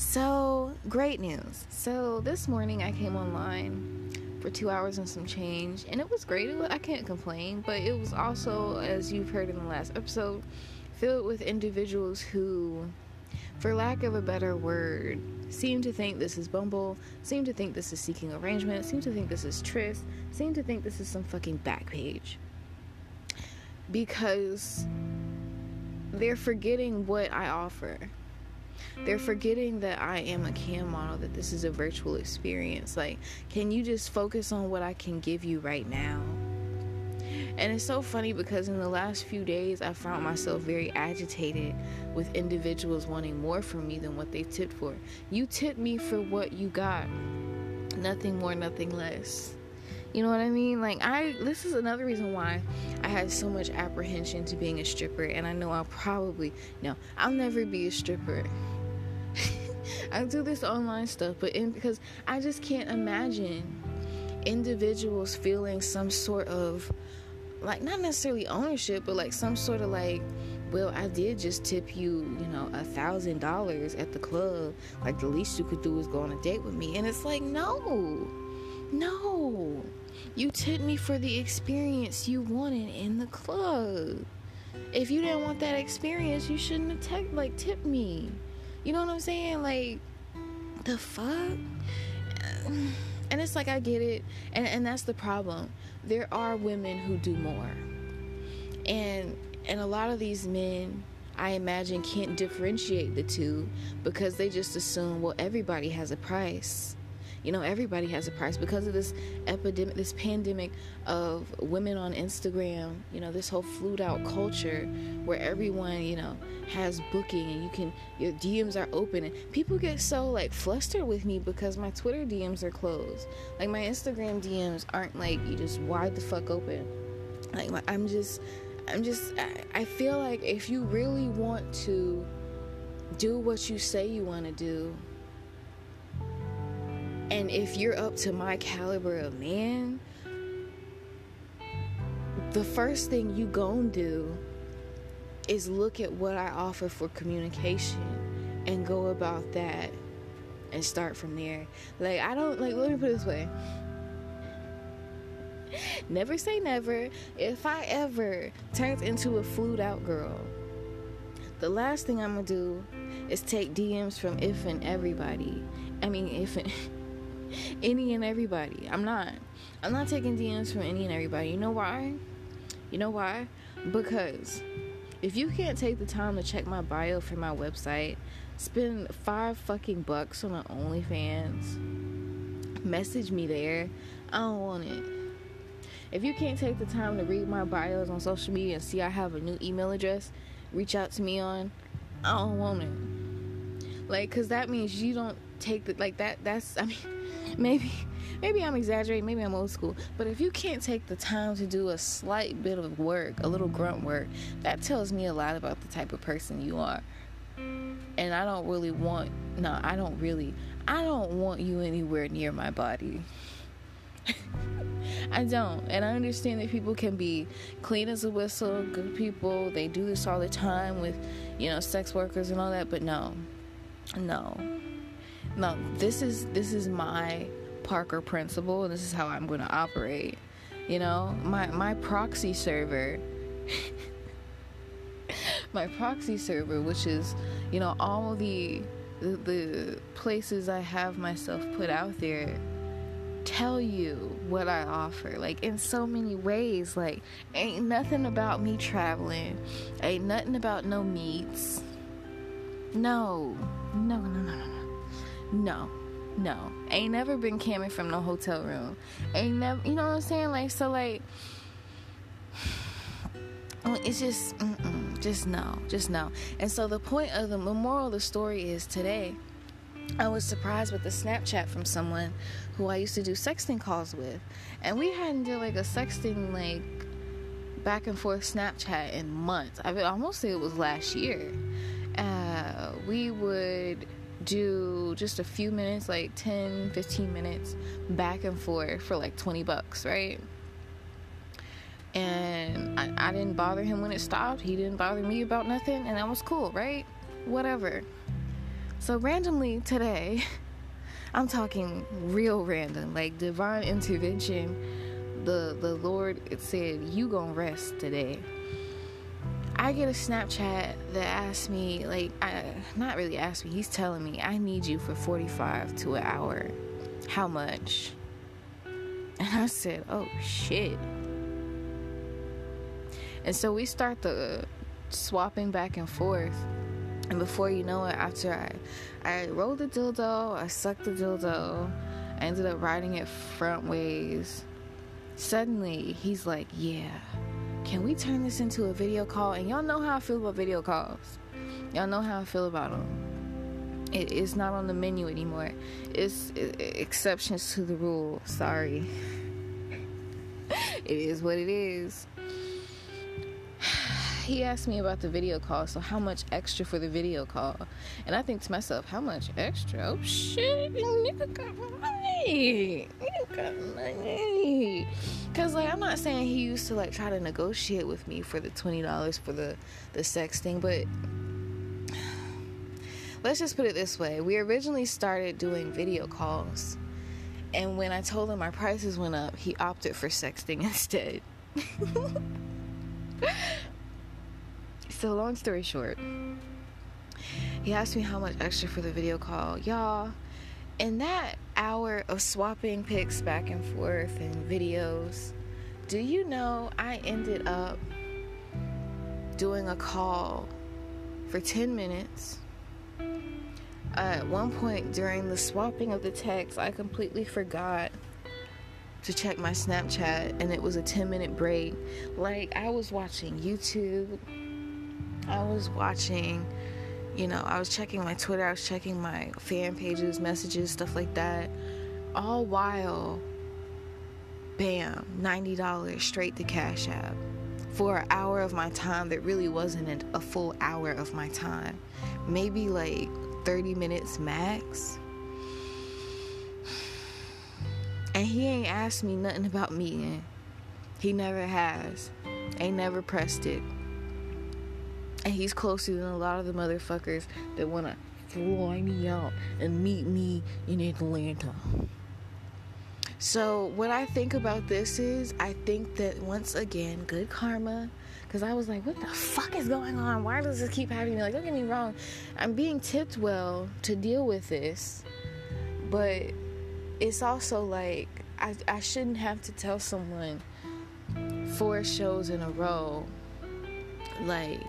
So, great news. So, this morning I came online for two hours and some change, and it was great. I can't complain, but it was also, as you've heard in the last episode, filled with individuals who, for lack of a better word, seem to think this is Bumble, seem to think this is Seeking Arrangement, seem to think this is Tryst, seem to think this is some fucking Backpage. Because they're forgetting what I offer. They're mm-hmm. forgetting that I am a cam model, that this is a virtual experience. Like, can you just focus on what I can give you right now? And it's so funny because in the last few days, I found myself very agitated with individuals wanting more from me than what they tipped for. You tipped me for what you got, nothing more, nothing less. You know what I mean? Like I this is another reason why I had so much apprehension to being a stripper and I know I'll probably no, I'll never be a stripper. I do this online stuff, but in because I just can't imagine individuals feeling some sort of like not necessarily ownership, but like some sort of like well, I did just tip you, you know, a thousand dollars at the club. Like the least you could do is go on a date with me. And it's like, no, no. You tipped me for the experience you wanted in the club. If you didn't want that experience, you shouldn't have te- like tipped me. You know what I'm saying? Like the fuck? And it's like I get it, and and that's the problem. There are women who do more, and and a lot of these men, I imagine, can't differentiate the two because they just assume well everybody has a price. You know, everybody has a price because of this epidemic, this pandemic of women on Instagram. You know, this whole flued out culture where everyone, you know, has booking and you can your DMs are open and people get so like flustered with me because my Twitter DMs are closed. Like my Instagram DMs aren't like you just wide the fuck open. Like my, I'm just I'm just I, I feel like if you really want to do what you say you want to do and if you're up to my caliber of man, the first thing you gon' do is look at what I offer for communication and go about that and start from there. Like I don't like let me put it this way. never say never. If I ever turns into a flued out girl, the last thing I'm gonna do is take DMs from if and everybody. I mean if and any and everybody. I'm not. I'm not taking DMs from any and everybody. You know why? You know why? Because if you can't take the time to check my bio for my website, spend five fucking bucks on an OnlyFans, message me there. I don't want it. If you can't take the time to read my bios on social media and see I have a new email address, reach out to me on. I don't want it. Like, cause that means you don't take the like that. That's I mean maybe maybe I'm exaggerating, maybe I'm old school, but if you can't take the time to do a slight bit of work, a little grunt work, that tells me a lot about the type of person you are. And I don't really want no, I don't really I don't want you anywhere near my body. I don't. And I understand that people can be clean as a whistle, good people. They do this all the time with, you know, sex workers and all that, but no. No no this is this is my parker principle and this is how i'm going to operate you know my my proxy server my proxy server which is you know all the, the the places i have myself put out there tell you what I offer, like in so many ways. Like, ain't nothing about me traveling, ain't nothing about no meets. No, no, no, no, no, no. No, no. Ain't never been camming from no hotel room. Ain't never, you know what I'm saying? Like, so, like, it's just, just no, just no. And so, the point of the moral of the story is today, I was surprised with the Snapchat from someone who I used to do sexting calls with. And we hadn't did like a sexting, like, back and forth Snapchat in months. I would almost say it was last year. Uh, we would do just a few minutes, like 10, 15 minutes back and forth for like 20 bucks, right? And I, I didn't bother him when it stopped. He didn't bother me about nothing, and that was cool, right? Whatever. So randomly today, I'm talking real random, like divine intervention. The the Lord it said, You gonna rest today. I get a Snapchat that asks me, like, I, not really ask me, he's telling me, I need you for 45 to an hour. How much? And I said, Oh shit. And so we start the swapping back and forth. And before you know it, after I, I rolled the dildo, I sucked the dildo, I ended up riding it front ways. Suddenly, he's like, Yeah, can we turn this into a video call? And y'all know how I feel about video calls. Y'all know how I feel about them. It is not on the menu anymore. It's it, exceptions to the rule. Sorry. it is what it is he asked me about the video call. So how much extra for the video call? And I think to myself, how much extra? Oh shit, nigga got money. Cause like I'm not saying he used to like try to negotiate with me for the twenty dollars for the the sex thing, but let's just put it this way: we originally started doing video calls. And when I told him my prices went up, he opted for sexting instead. So, long story short, he asked me how much extra for the video call. Y'all, in that hour of swapping pics back and forth and videos, do you know I ended up doing a call for 10 minutes? Uh, at one point during the swapping of the text, I completely forgot to check my Snapchat and it was a 10 minute break. Like I was watching YouTube I was watching, you know, I was checking my Twitter, I was checking my fan pages, messages, stuff like that. All while, bam, $90 straight to Cash App for an hour of my time that really wasn't a full hour of my time. Maybe like 30 minutes max. And he ain't asked me nothing about meeting. He never has. Ain't never pressed it. And he's closer than a lot of the motherfuckers that want to fly me out and meet me in Atlanta. So, what I think about this is, I think that once again, good karma. Because I was like, what the fuck is going on? Why does this keep happening? Like, don't get me wrong, I'm being tipped well to deal with this. But it's also like, I, I shouldn't have to tell someone four shows in a row, like,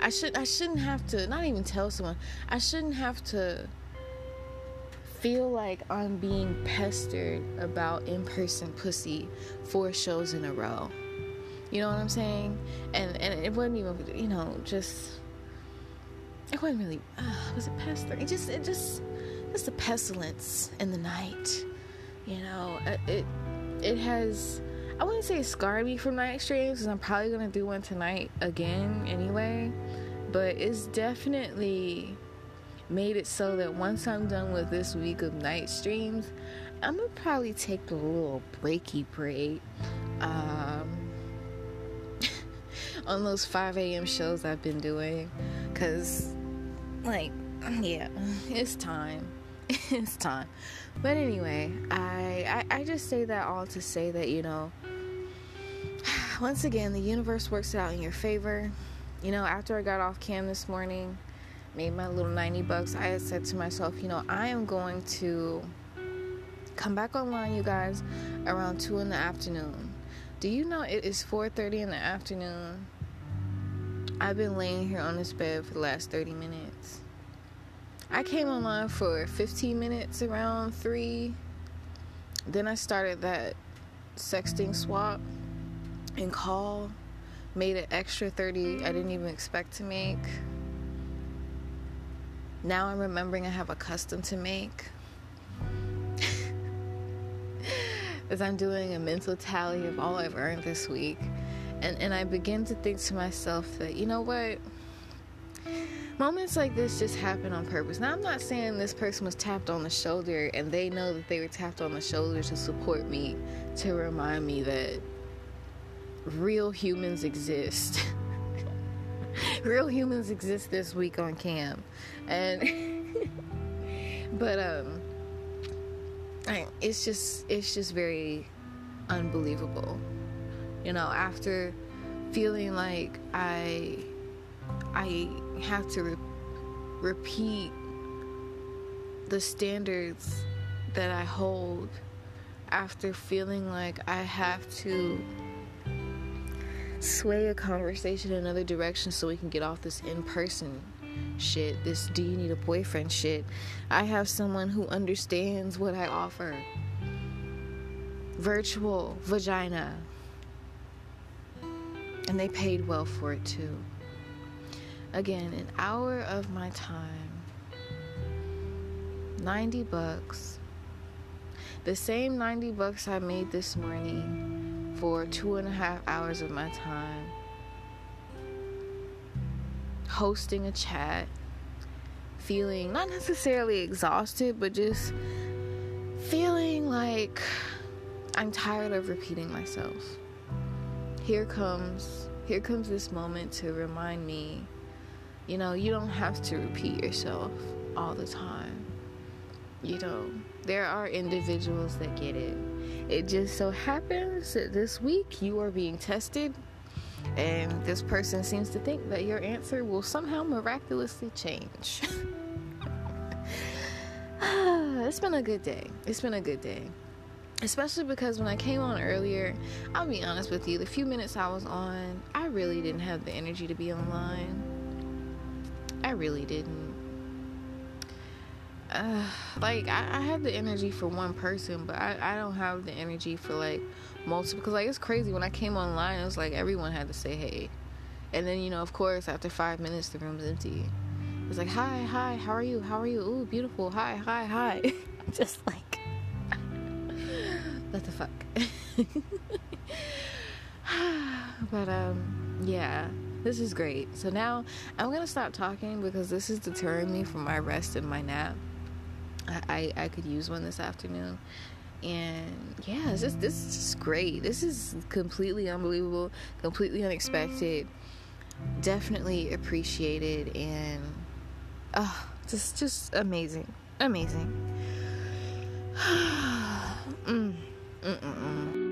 I should I shouldn't have to not even tell someone. I shouldn't have to feel like I'm being pestered about in-person pussy four shows in a row. You know what I'm saying? And and it wasn't even you know just it wasn't really uh, was it pester? It just it just just a pestilence in the night. You know uh, it it has I wouldn't say scarred me from night streams because I'm probably gonna do one tonight again anyway. But it's definitely made it so that once I'm done with this week of night streams, I'm gonna probably take a little breaky break um, on those 5 a.m. shows I've been doing. Because, like, yeah, it's time. it's time. But anyway, I, I I just say that all to say that you know once again, the universe works out in your favor. You know, after I got off cam this morning, made my little 90 bucks, I had said to myself, you know, I am going to come back online, you guys, around 2 in the afternoon. Do you know it is 4:30 in the afternoon? I've been laying here on this bed for the last 30 minutes. I came online for 15 minutes around 3. Then I started that sexting swap and call made an extra 30 I didn't even expect to make. Now I'm remembering I have a custom to make. As I'm doing a mental tally of all I've earned this week. And and I begin to think to myself that, you know what? Moments like this just happen on purpose. Now I'm not saying this person was tapped on the shoulder and they know that they were tapped on the shoulder to support me, to remind me that real humans exist. real humans exist this week on cam and but um it's just it's just very unbelievable you know after feeling like i i have to re- repeat the standards that i hold after feeling like i have to sway a conversation in another direction so we can get off this in person shit, this do you need a boyfriend shit. I have someone who understands what I offer. Virtual vagina. And they paid well for it too. Again, an hour of my time. 90 bucks. The same 90 bucks I made this morning for two and a half hours of my time hosting a chat, feeling not necessarily exhausted, but just feeling like I'm tired of repeating myself. Here comes here comes this moment to remind me, you know, you don't have to repeat yourself all the time. You know, there are individuals that get it. It just so happens that this week you are being tested, and this person seems to think that your answer will somehow miraculously change. it's been a good day. It's been a good day. Especially because when I came on earlier, I'll be honest with you, the few minutes I was on, I really didn't have the energy to be online. I really didn't uh, like I, I, have the energy for one person, but I, I don't have the energy for like multiple. Because like it's crazy when I came online, it was like everyone had to say hey, and then you know of course after five minutes the room's empty. It's like hi hi how are you how are you ooh beautiful hi hi hi. Just like what the fuck. but um yeah this is great. So now I'm gonna stop talking because this is deterring me from my rest and my nap. I, I, could use one this afternoon. And yeah, just, this is great. This is completely unbelievable, completely unexpected, definitely appreciated, and oh, just just amazing, amazing. mm, mm, mm, mm.